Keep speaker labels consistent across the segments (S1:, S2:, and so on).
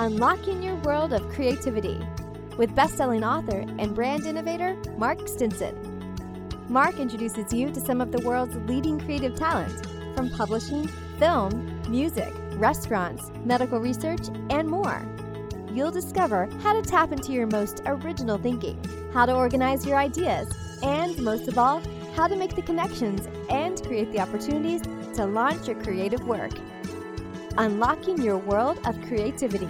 S1: Unlocking Your World of Creativity with best-selling author and brand innovator Mark Stinson. Mark introduces you to some of the world's leading creative talent from publishing, film, music, restaurants, medical research, and more. You'll discover how to tap into your most original thinking, how to organize your ideas, and most of all, how to make the connections and create the opportunities to launch your creative work. Unlocking your world of creativity.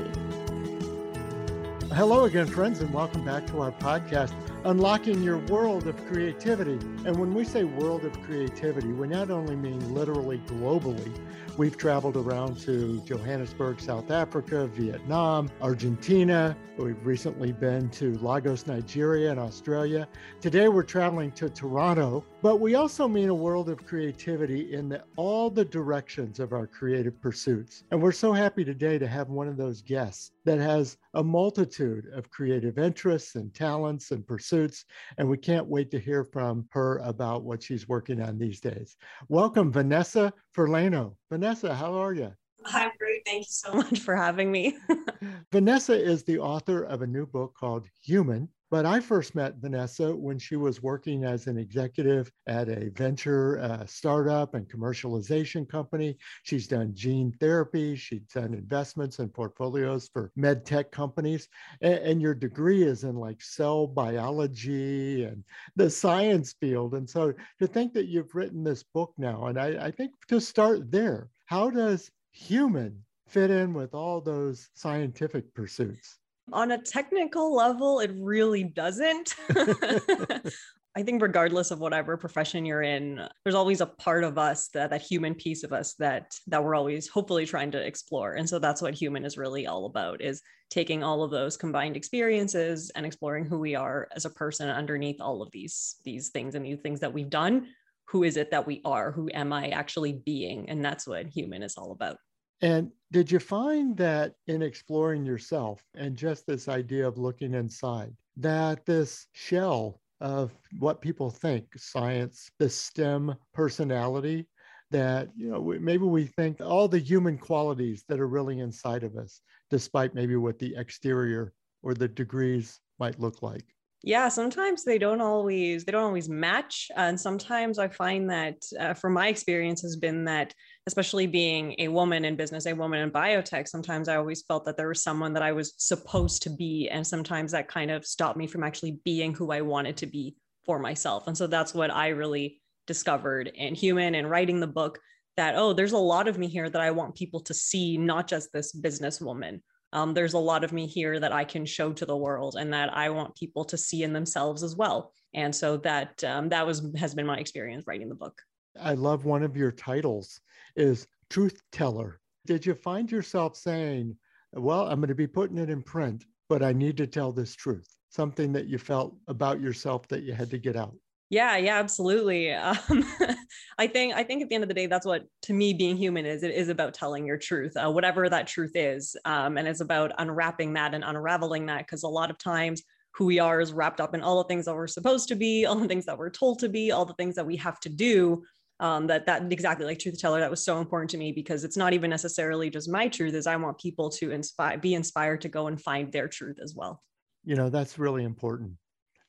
S2: Hello again, friends, and welcome back to our podcast, Unlocking Your World of Creativity. And when we say world of creativity, we not only mean literally globally, We've traveled around to Johannesburg, South Africa, Vietnam, Argentina. We've recently been to Lagos, Nigeria, and Australia. Today we're traveling to Toronto, but we also mean a world of creativity in the, all the directions of our creative pursuits. And we're so happy today to have one of those guests that has a multitude of creative interests and talents and pursuits. And we can't wait to hear from her about what she's working on these days. Welcome, Vanessa Ferlaino. Vanessa, how are you?
S3: I'm great. Thank you so much for having me.
S2: Vanessa is the author of a new book called Human but I first met Vanessa when she was working as an executive at a venture uh, startup and commercialization company. She's done gene therapy, she's done investments and portfolios for med tech companies. And, and your degree is in like cell biology and the science field. And so to think that you've written this book now, and I, I think to start there, how does human fit in with all those scientific pursuits?
S3: On a technical level, it really doesn't. I think regardless of whatever profession you're in, there's always a part of us that that human piece of us that that we're always hopefully trying to explore. And so that's what human is really all about is taking all of those combined experiences and exploring who we are as a person underneath all of these these things and these things that we've done. Who is it that we are? Who am I actually being? And that's what human is all about.
S2: And did you find that in exploring yourself and just this idea of looking inside, that this shell of what people think science, the STEM personality, that you know maybe we think all the human qualities that are really inside of us, despite maybe what the exterior or the degrees might look like
S3: yeah sometimes they don't always they don't always match and sometimes i find that uh, from my experience has been that especially being a woman in business a woman in biotech sometimes i always felt that there was someone that i was supposed to be and sometimes that kind of stopped me from actually being who i wanted to be for myself and so that's what i really discovered in human and writing the book that oh there's a lot of me here that i want people to see not just this businesswoman um, there's a lot of me here that I can show to the world and that I want people to see in themselves as well. And so that um, that was has been my experience writing the book.
S2: I love one of your titles is truth teller. Did you find yourself saying, well, I'm going to be putting it in print, but I need to tell this truth? Something that you felt about yourself that you had to get out?
S3: Yeah, yeah, absolutely. Um, I think I think at the end of the day, that's what to me being human is. It is about telling your truth, uh, whatever that truth is, um, and it's about unwrapping that and unraveling that. Because a lot of times, who we are is wrapped up in all the things that we're supposed to be, all the things that we're told to be, all the things that we have to do. Um, that that exactly like truth teller that was so important to me because it's not even necessarily just my truth is i want people to inspire be inspired to go and find their truth as well
S2: you know that's really important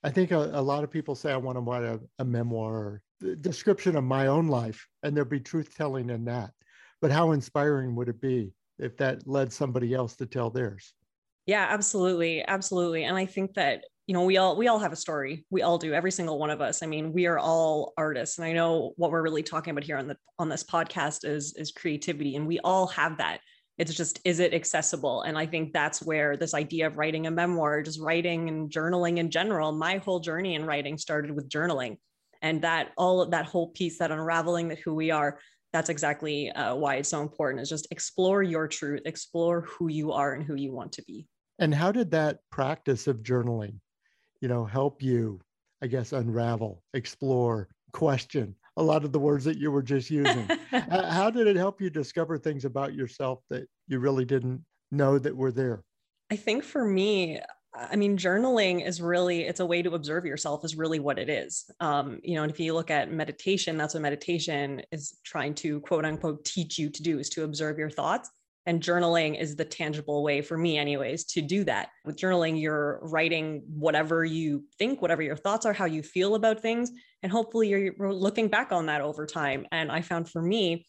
S2: I think a, a, lot of people say, I want to write a, a memoir or description of my own life, and there'd be truth telling in that. But how inspiring would it be if that led somebody else to tell theirs?
S3: Yeah, absolutely. Absolutely. And I think that, you know, we all we all have a story. We all do, every single one of us. I mean, we are all artists. And I know what we're really talking about here on the on this podcast is is creativity. And we all have that it's just is it accessible? And i think that's where this idea of writing a memoir just writing and journaling in general my whole journey in writing started with journaling. And that all of that whole piece that unraveling that who we are that's exactly uh, why it's so important is just explore your truth explore who you are and who you want to be.
S2: And how did that practice of journaling you know help you i guess unravel explore question a lot of the words that you were just using. How did it help you discover things about yourself that you really didn't know that were there?
S3: I think for me, I mean, journaling is really, it's a way to observe yourself, is really what it is. Um, you know, and if you look at meditation, that's what meditation is trying to quote unquote teach you to do is to observe your thoughts. And journaling is the tangible way for me, anyways, to do that. With journaling, you're writing whatever you think, whatever your thoughts are, how you feel about things. And hopefully you're looking back on that over time. And I found for me,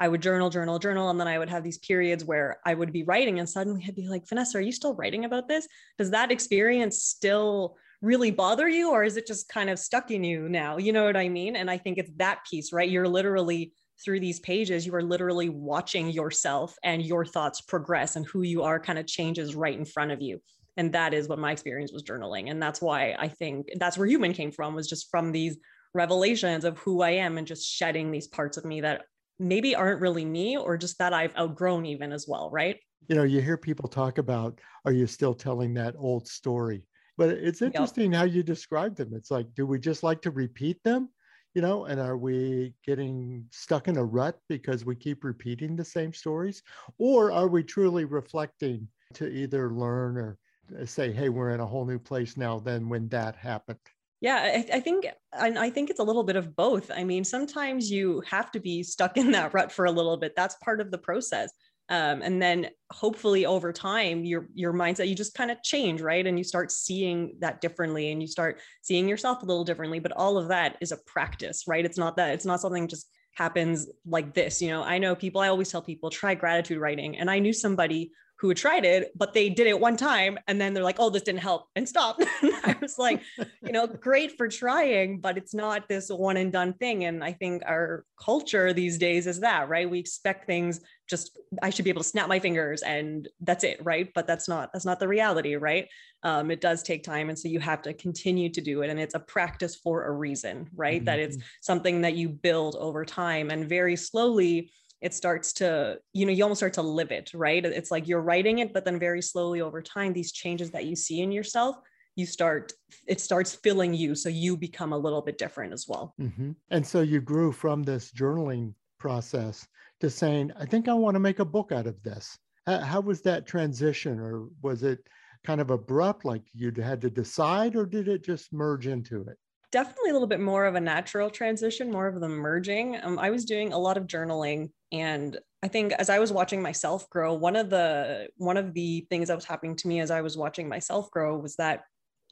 S3: I would journal, journal, journal. And then I would have these periods where I would be writing and suddenly I'd be like, Vanessa, are you still writing about this? Does that experience still really bother you? Or is it just kind of stuck in you now? You know what I mean? And I think it's that piece, right? You're literally through these pages, you are literally watching yourself and your thoughts progress and who you are kind of changes right in front of you. And that is what my experience was journaling. And that's why I think that's where human came from, was just from these revelations of who I am and just shedding these parts of me that maybe aren't really me or just that I've outgrown even as well, right?
S2: You know, you hear people talk about, are you still telling that old story? But it's interesting yep. how you describe them. It's like, do we just like to repeat them? You know, and are we getting stuck in a rut because we keep repeating the same stories? Or are we truly reflecting to either learn or say, hey, we're in a whole new place now than when that happened?
S3: Yeah, I, I think and I think it's a little bit of both. I mean, sometimes you have to be stuck in that rut for a little bit. That's part of the process. Um, and then hopefully over time your your mindset you just kind of change right and you start seeing that differently and you start seeing yourself a little differently but all of that is a practice right it's not that it's not something just happens like this you know i know people i always tell people try gratitude writing and i knew somebody who tried it, but they did it one time and then they're like, oh, this didn't help and stop. I was like, you know, great for trying, but it's not this one and done thing. And I think our culture these days is that, right? We expect things just, I should be able to snap my fingers and that's it, right? But that's not, that's not the reality, right? Um, it does take time. And so you have to continue to do it. And it's a practice for a reason, right? Mm-hmm. That it's something that you build over time and very slowly it starts to you know you almost start to live it right? It's like you're writing it but then very slowly over time these changes that you see in yourself you start it starts filling you. So you become a little bit different as well.
S2: Mm-hmm. and so you grew from this journaling process to saying i think i want to make a book out of this. How, was that transition? Or was it kind of abrupt like you had to decide or did it just merge into it?
S3: Definitely a little bit more of a natural transition, more of the merging. Um, I was doing a lot of journaling, and I think as I was watching myself grow, one of the one of the things that was happening to me as I was watching myself grow was that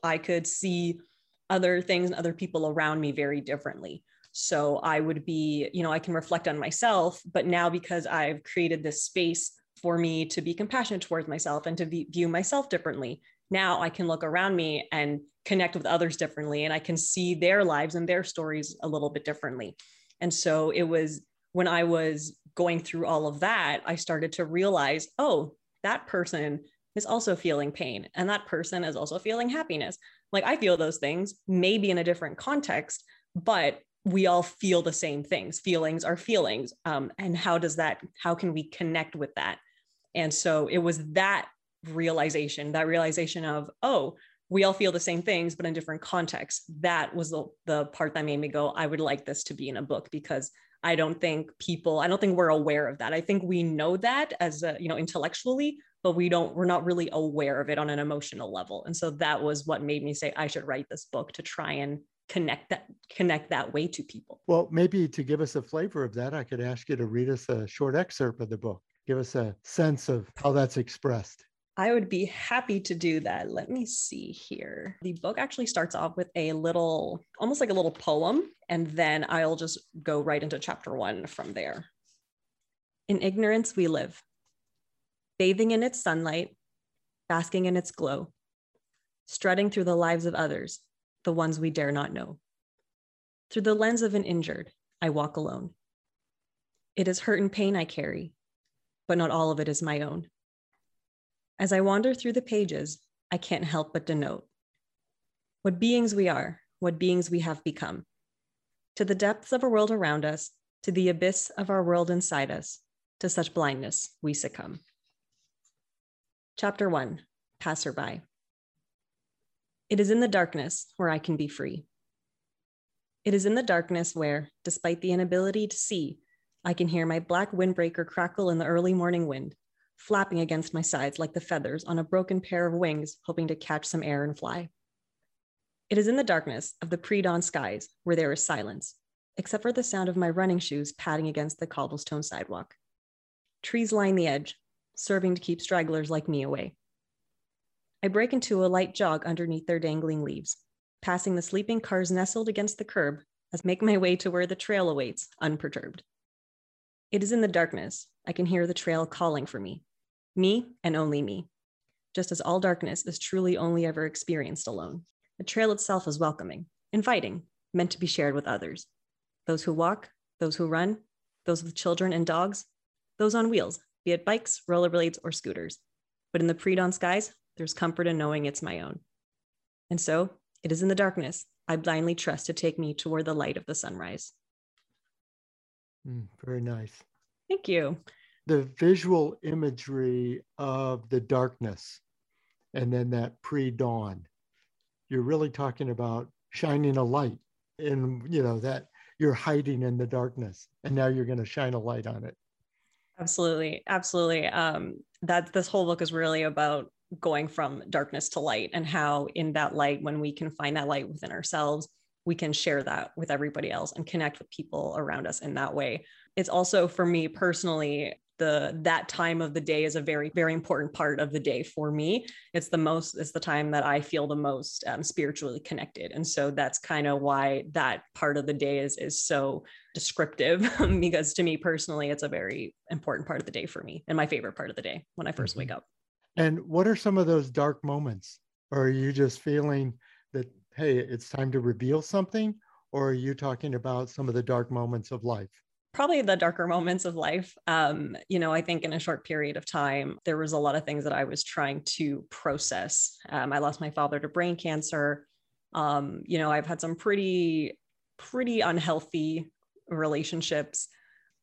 S3: I could see other things and other people around me very differently. So I would be, you know, I can reflect on myself, but now because I've created this space for me to be compassionate towards myself and to be, view myself differently, now I can look around me and connect with others differently and I can see their lives and their stories a little bit differently. And so it was when I was going through all of that, I started to realize, oh, that person is also feeling pain and that person is also feeling happiness. Like I feel those things, maybe in a different context, but we all feel the same things. Feelings are feelings. Um, and how does that, how can we connect with that? And so it was that realization, that realization of, oh, we all feel the same things, but in different contexts. That was the, the part that made me go, I would like this to be in a book because I don't think people, I don't think we're aware of that. I think we know that as a, you know, intellectually, but we don't, we're not really aware of it on an emotional level. And so that was what made me say I should write this book to try and connect that connect that way to people.
S2: Well, maybe to give us a flavor of that, I could ask you to read us a short excerpt of the book. Give us a sense of how that's expressed.
S3: I would be happy to do that. Let me see here. The book actually starts off with a little, almost like a little poem, and then I'll just go right into chapter one from there. In ignorance, we live, bathing in its sunlight, basking in its glow, strutting through the lives of others, the ones we dare not know. Through the lens of an injured, I walk alone. It is hurt and pain I carry, but not all of it is my own. As I wander through the pages, I can't help but denote what beings we are, what beings we have become. To the depths of a world around us, to the abyss of our world inside us, to such blindness we succumb. Chapter 1 Passerby. It is in the darkness where I can be free. It is in the darkness where, despite the inability to see, I can hear my black windbreaker crackle in the early morning wind flapping against my sides like the feathers on a broken pair of wings, hoping to catch some air and fly. It is in the darkness of the pre dawn skies where there is silence, except for the sound of my running shoes padding against the cobblestone sidewalk. Trees line the edge, serving to keep stragglers like me away. I break into a light jog underneath their dangling leaves, passing the sleeping cars nestled against the curb as make my way to where the trail awaits, unperturbed. It is in the darkness. I can hear the trail calling for me, me and only me, just as all darkness is truly only ever experienced alone. The trail itself is welcoming, inviting, meant to be shared with others. Those who walk, those who run, those with children and dogs, those on wheels, be it bikes, rollerblades, or scooters. But in the pre dawn skies, there's comfort in knowing it's my own. And so it is in the darkness I blindly trust to take me toward the light of the sunrise.
S2: Mm, very nice.
S3: Thank you.
S2: The visual imagery of the darkness and then that pre dawn, you're really talking about shining a light and, you know, that you're hiding in the darkness and now you're going to shine a light on it.
S3: Absolutely. Absolutely. Um, that this whole book is really about going from darkness to light and how in that light when we can find that light within ourselves we can share that with everybody else and connect with people around us in that way it's also for me personally the that time of the day is a very very important part of the day for me it's the most it's the time that i feel the most um, spiritually connected and so that's kind of why that part of the day is is so descriptive because to me personally it's a very important part of the day for me and my favorite part of the day when i 1st mm-hmm. wake up
S2: and what are some of those dark moments? Or are you just feeling hey, it's time to reveal something? Or are you talking about some of the dark moments of life?
S3: Probably the darker moments of life. Um, you know, I think in a short period of time, there was a lot of things that I was trying to process. Um, I lost my father to brain cancer. Um, you know, I've had some pretty, pretty unhealthy relationships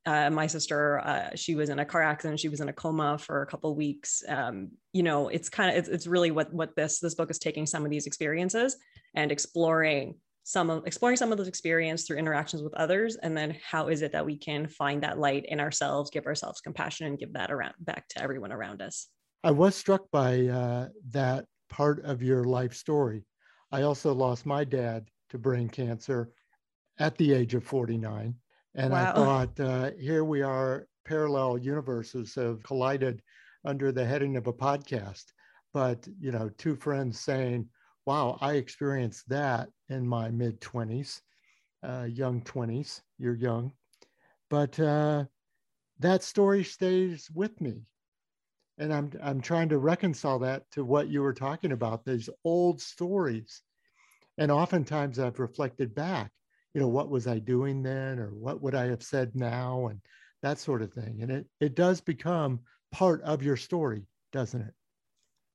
S3: uh, my sister uh, she was in a car accident she was in a coma for a couple weeks um, you know it's kind of it's, it's really what what this this book is taking some of these experiences and exploring some of exploring some of those experiences through interactions with others and then how is it that we can find that light in ourselves give ourselves compassion and give that around back to everyone around us
S2: i was struck by uh, that part of your life story i also lost my dad to brain cancer at the age of 49 and wow. I thought, uh, here we are, parallel universes have collided under the heading of a podcast. But, you know, two friends saying, wow, I experienced that in my mid 20s, uh, young 20s. You're young. But uh, that story stays with me. And I'm, I'm trying to reconcile that to what you were talking about, these old stories. And oftentimes I've reflected back you know, what was I doing then or what would I have said now and that sort of thing. And it, it does become part of your story, doesn't it?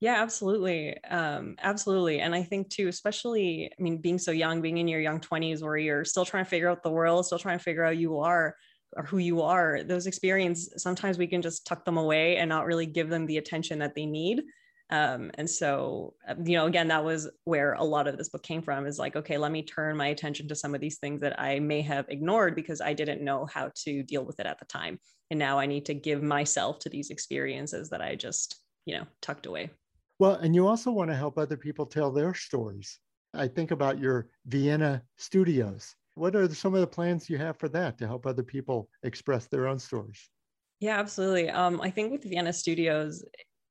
S3: Yeah, absolutely. Um, absolutely. And I think too, especially, I mean, being so young, being in your young 20s where you're still trying to figure out the world, still trying to figure out you are or who you are, those experiences, sometimes we can just tuck them away and not really give them the attention that they need. Um, and so, um, you know, again, that was where a lot of this book came from is like, okay, let me turn my attention to some of these things that I may have ignored because I didn't know how to deal with it at the time. And now I need to give myself to these experiences that I just, you know, tucked away.
S2: Well, and you also want to help other people tell their stories. I think about your Vienna studios. What are some of the plans you have for that to help other people express their own stories?
S3: Yeah, absolutely. Um, I think with Vienna Studios,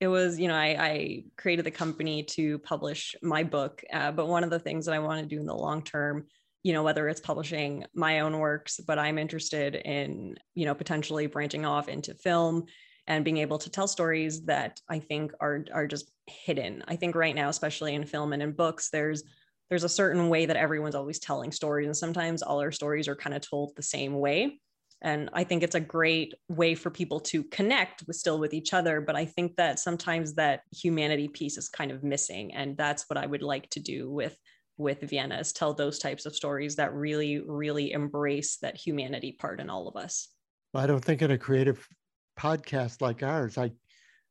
S3: it was you know I, I, created the company to publish my book uh, but one of the things that i want to do in the long term you know whether it's publishing my own works but i'm interested in you know potentially branching off into film and being able to tell stories that i think are are just hidden. I think right now especially in film and in books there's there's a certain way that everyone's always telling stories and sometimes all our stories are kind of told the same way. And i think it's a great way for people to connect with still with each other but i think that sometimes that humanity piece is kind of missing and that's what i would like to do with with vienna is tell those types of stories that really really embrace that humanity part in all of us.
S2: Well, i don't think in a creative podcast like ours i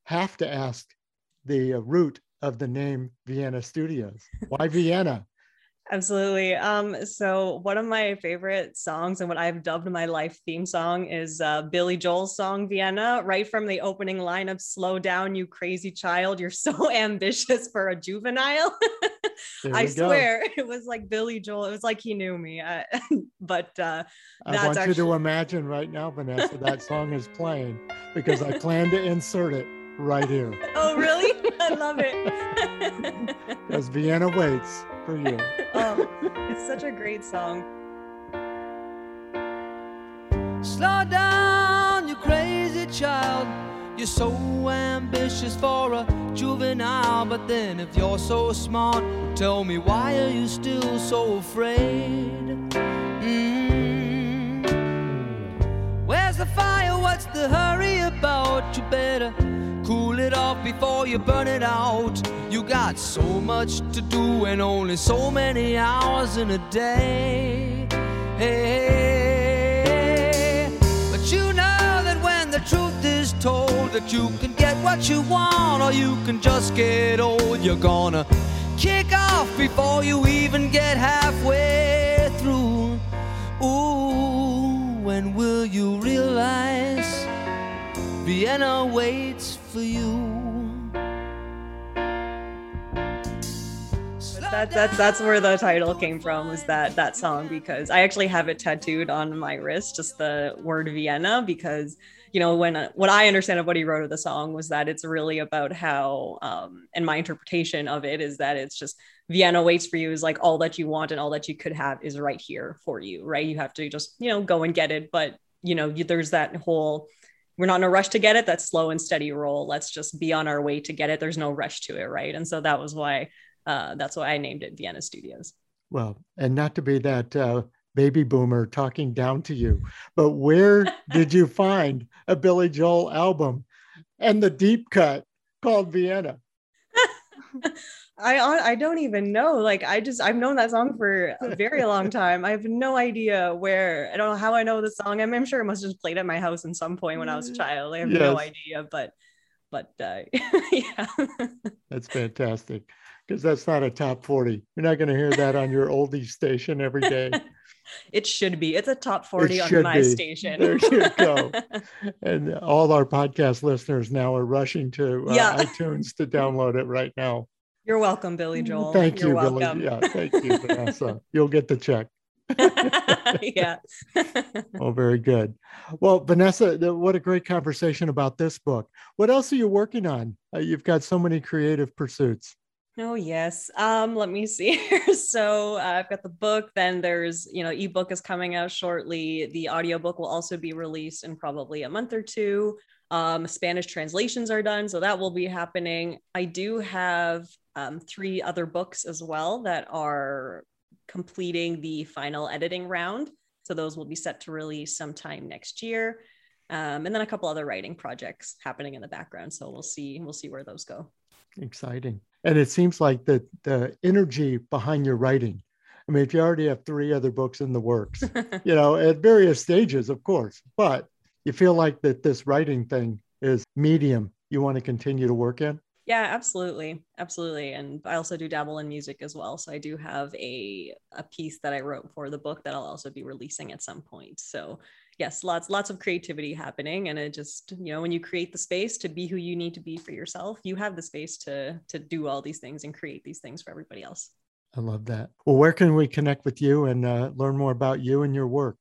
S2: have to ask the uh, root of the name vienna studios why vienna
S3: Absolutely. Um, so one of my favorite songs and what I've dubbed my life theme song is uh, Billy Joel's song Vienna, right from the opening line of "Slow down, you crazy child! You're so ambitious for a juvenile." I swear, it was like Billy Joel. It was like he knew me. Uh, but uh,
S2: I want actually... you to imagine right now, Vanessa, that song is playing because I plan to insert it right here.
S3: Oh, really? I love it.
S2: Because Vienna waits for you.
S3: oh, it's such a great song.
S4: Slow down, you crazy child. You're so ambitious for a juvenile, but then if you're so smart, tell me why are you still so afraid? Mm. Where's the fire? What's the hurry about? You better cool it off before you burn it out. You got so much to do and only so many hours in a day. Hey, but you know that when the truth is told that you can get what you want or you can just get old, you're gonna kick off before you even get halfway through. Ooh, when will you realize Vienna waits for you?
S3: That's that's that's where the title came from was that that song because I actually have it tattooed on my wrist just the word Vienna because you know when what I understand of what he wrote of the song was that it's really about how um and my interpretation of it is that it's just Vienna waits for you is like all that you want and all that you could have is right here for you right you have to just you know go and get it but you know there's that whole we're not in a rush to get it That's slow and steady roll let's just be on our way to get it there's no rush to it right and so that was why uh, that's why I named it Vienna Studios.
S2: Well, and not to be that uh, baby boomer talking down to you, but where did you find a Billy Joel album and the deep cut called Vienna?
S3: I I don't even know. Like I just I've known that song for a very long time. I have no idea where. I don't know how I know the song. I'm, I'm sure it must have just played at my house in some point when I was a child. I have yes. no idea, but but uh, yeah.
S2: That's fantastic because that's not a top 40. You're not going to hear that on your oldie station every day.
S3: it should be. It's a top 40 on my be. station.
S2: there you go. and all our podcast listeners now are rushing to uh, yeah. iTunes to download it right now.
S3: You're welcome, Billy Joel.
S2: Thank
S3: You're
S2: you,
S3: welcome.
S2: Billy. Yeah, thank you, Vanessa. You'll get the check.
S3: yeah.
S2: oh, very good. Well, Vanessa, what a great conversation about this book. What else are you working on? Uh, you've got so many creative pursuits.
S3: Oh yes. Um, let me see. So uh, I've got the book. Then there's, you know, ebook is coming out shortly. The audiobook will also be released in probably a month or two. Um, Spanish translations are done, so that will be happening. I do have um, three other books as well that are completing the final editing round. So those will be set to release sometime next year. Um, and then a couple other writing projects happening in the background. So we'll see. We'll see where those go.
S2: Exciting and it seems like the the energy behind your writing i mean if you already have three other books in the works you know at various stages of course but you feel like that this writing thing is medium you want to continue to work in
S3: yeah absolutely absolutely and i also do dabble in music as well so i do have a a piece that i wrote for the book that i'll also be releasing at some point so yes, lots lots of creativity happening, and it just you know when you create the space to be who you need to be for yourself, you have the space to to do all these things and create these things for everybody else.
S2: I love that. Well, where can we connect with you and uh, learn more about you and your work?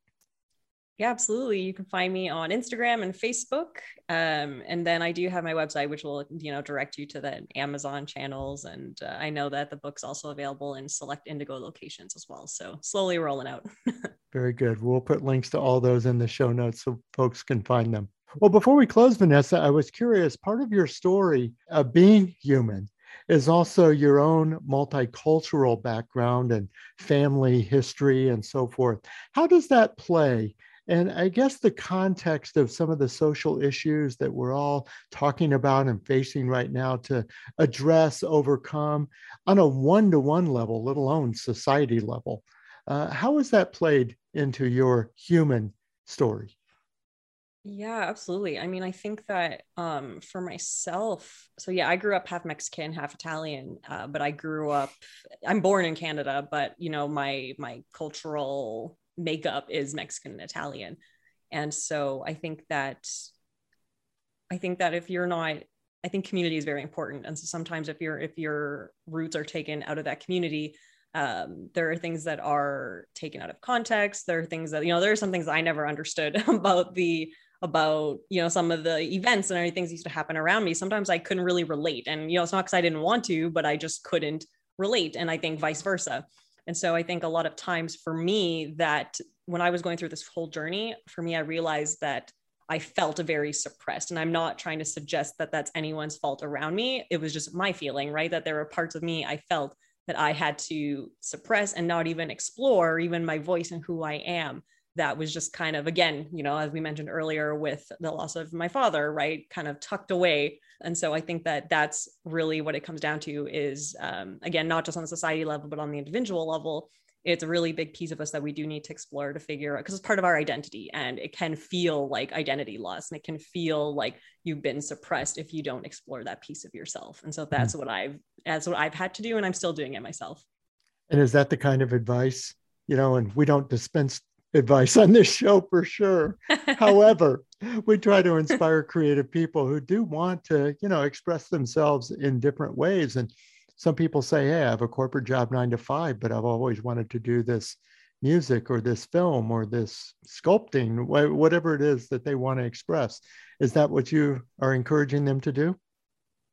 S3: Yeah, absolutely. You can find me on Instagram and Facebook. Um, and then I do have my website, which will, you know, direct you to the Amazon channels. And uh, I know that the book's also available in select Indigo locations as well. So slowly rolling out.
S2: Very good. We'll put links to all those in the show notes so folks can find them. Well, before we close, Vanessa, I was curious part of your story of being human is also your own multicultural background and family history and so forth. How does that play and I guess the context of some of the social issues that we're all talking about and facing right now to address, overcome on a one to one level, let alone society level. Uh, how has that played into your human story?
S3: Yeah, absolutely. I mean, I think that um, for myself, so yeah, I grew up half Mexican, half Italian, uh, but I grew up. I'm born in Canada, but you know, my my cultural makeup is Mexican and Italian. And so I think that I think that if you're not I think community is very important. And so sometimes if your if your roots are taken out of that community, um, there are things that are taken out of context. There are things that, you know, there are some things I never understood about the about you know some of the events and everything that used to happen around me sometimes i couldn't really relate and you know it's not because i didn't want to but i just couldn't relate and i think vice versa and so i think a lot of times for me that when i was going through this whole journey for me i realized that i felt very suppressed. And i'm not trying to suggest that that's anyone's fault around me. It was just my feeling right? That there were parts of me i felt that i had to suppress and not even explore even my voice and who i am that was just kind of again you know as we mentioned earlier with the loss of my father right kind of tucked away. And so i think that that's really what it comes down to is um, again not just on the society level but on the individual level it's a really big piece of us that we do need to explore to figure out because it's part of our identity and it can feel like identity loss and it can feel like you've been suppressed if you don't explore that piece of yourself. And so that's mm-hmm. what i've that's what i've had to do and i'm still doing it myself.
S2: And is that the kind of advice you know and we don't dispense advice on this show for sure. However, we try to inspire creative people who do want to, you know, express themselves in different ways. And some people say, hey, I have a corporate job nine to five, but I've always wanted to do this music or this film or this sculpting, whatever it is that they want to express. Is that what you are encouraging them to do?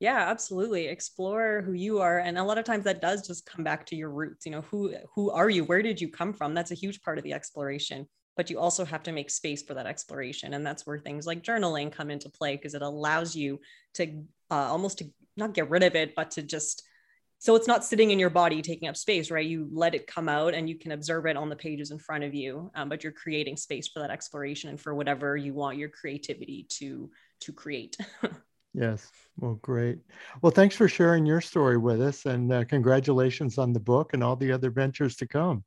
S3: Yeah absolutely. Explore who you are and a lot of times that does just come back to your roots you know who who are you? Where did you come from? That's a huge part of the exploration but you also have to make space for that exploration and that's where things like journaling come into play because it allows you to uh, almost to not get rid of it but to just so it's not sitting in your body taking up space right? You let it come out and you can observe it on the pages in front of you um, but you're creating space for that exploration and for whatever you want your creativity to to create
S2: Yes. Well, great. Well, thanks for sharing your story with us and uh, congratulations on the book and all the other ventures to come.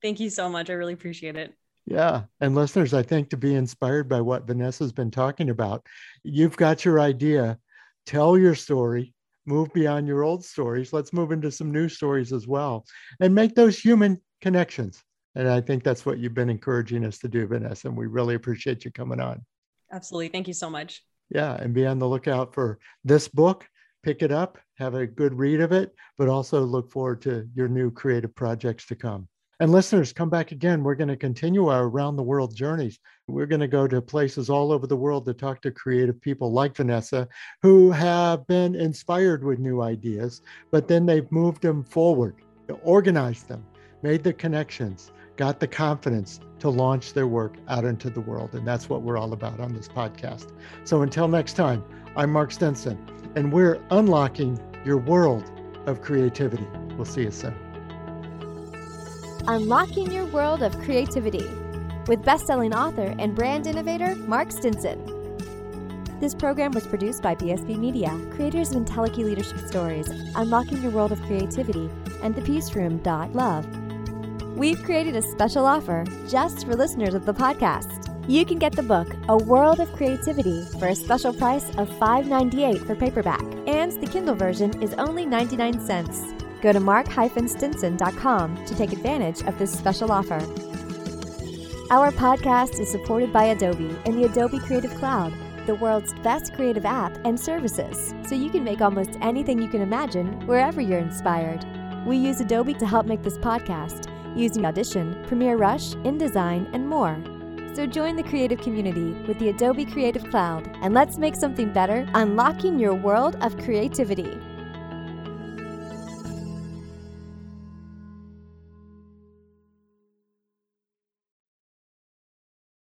S3: Thank you so much. I really appreciate it.
S2: Yeah. And listeners, I think to be inspired by what Vanessa's been talking about, you've got your idea. Tell your story, move beyond your old stories. Let's move into some new stories as well and make those human connections. And I think that's what you've been encouraging us to do, Vanessa. And we really appreciate you coming on.
S3: Absolutely. Thank you so much
S2: yeah, and be on the lookout for this book. Pick it up, have a good read of it, but also look forward to your new creative projects to come. And listeners, come back again. We're going to continue our around the world journeys. We're going to go to places all over the world to talk to creative people like Vanessa who have been inspired with new ideas, but then they've moved them forward, organized them, made the connections, got the confidence to launch their work out into the world. And that's what we're all about on this podcast. So until next time, I'm Mark Stinson, and we're unlocking your world of creativity. We'll see you soon.
S1: Unlocking Your World of Creativity with best-selling author and brand innovator Mark Stinson. This program was produced by BSB Media, creators of IntelliKey Leadership Stories, Unlocking Your World of Creativity, and The Peace Room. Love. We've created a special offer just for listeners of the podcast. You can get the book, A World of Creativity, for a special price of $5.98 for paperback, and the Kindle version is only 99 cents. Go to mark-stinson.com to take advantage of this special offer. Our podcast is supported by Adobe and the Adobe Creative Cloud, the world's best creative app and services, so you can make almost anything you can imagine wherever you're inspired. We use Adobe to help make this podcast using Audition, Premiere Rush, InDesign, and more. So join the creative community with the Adobe Creative Cloud and let's make something better, unlocking your world of creativity.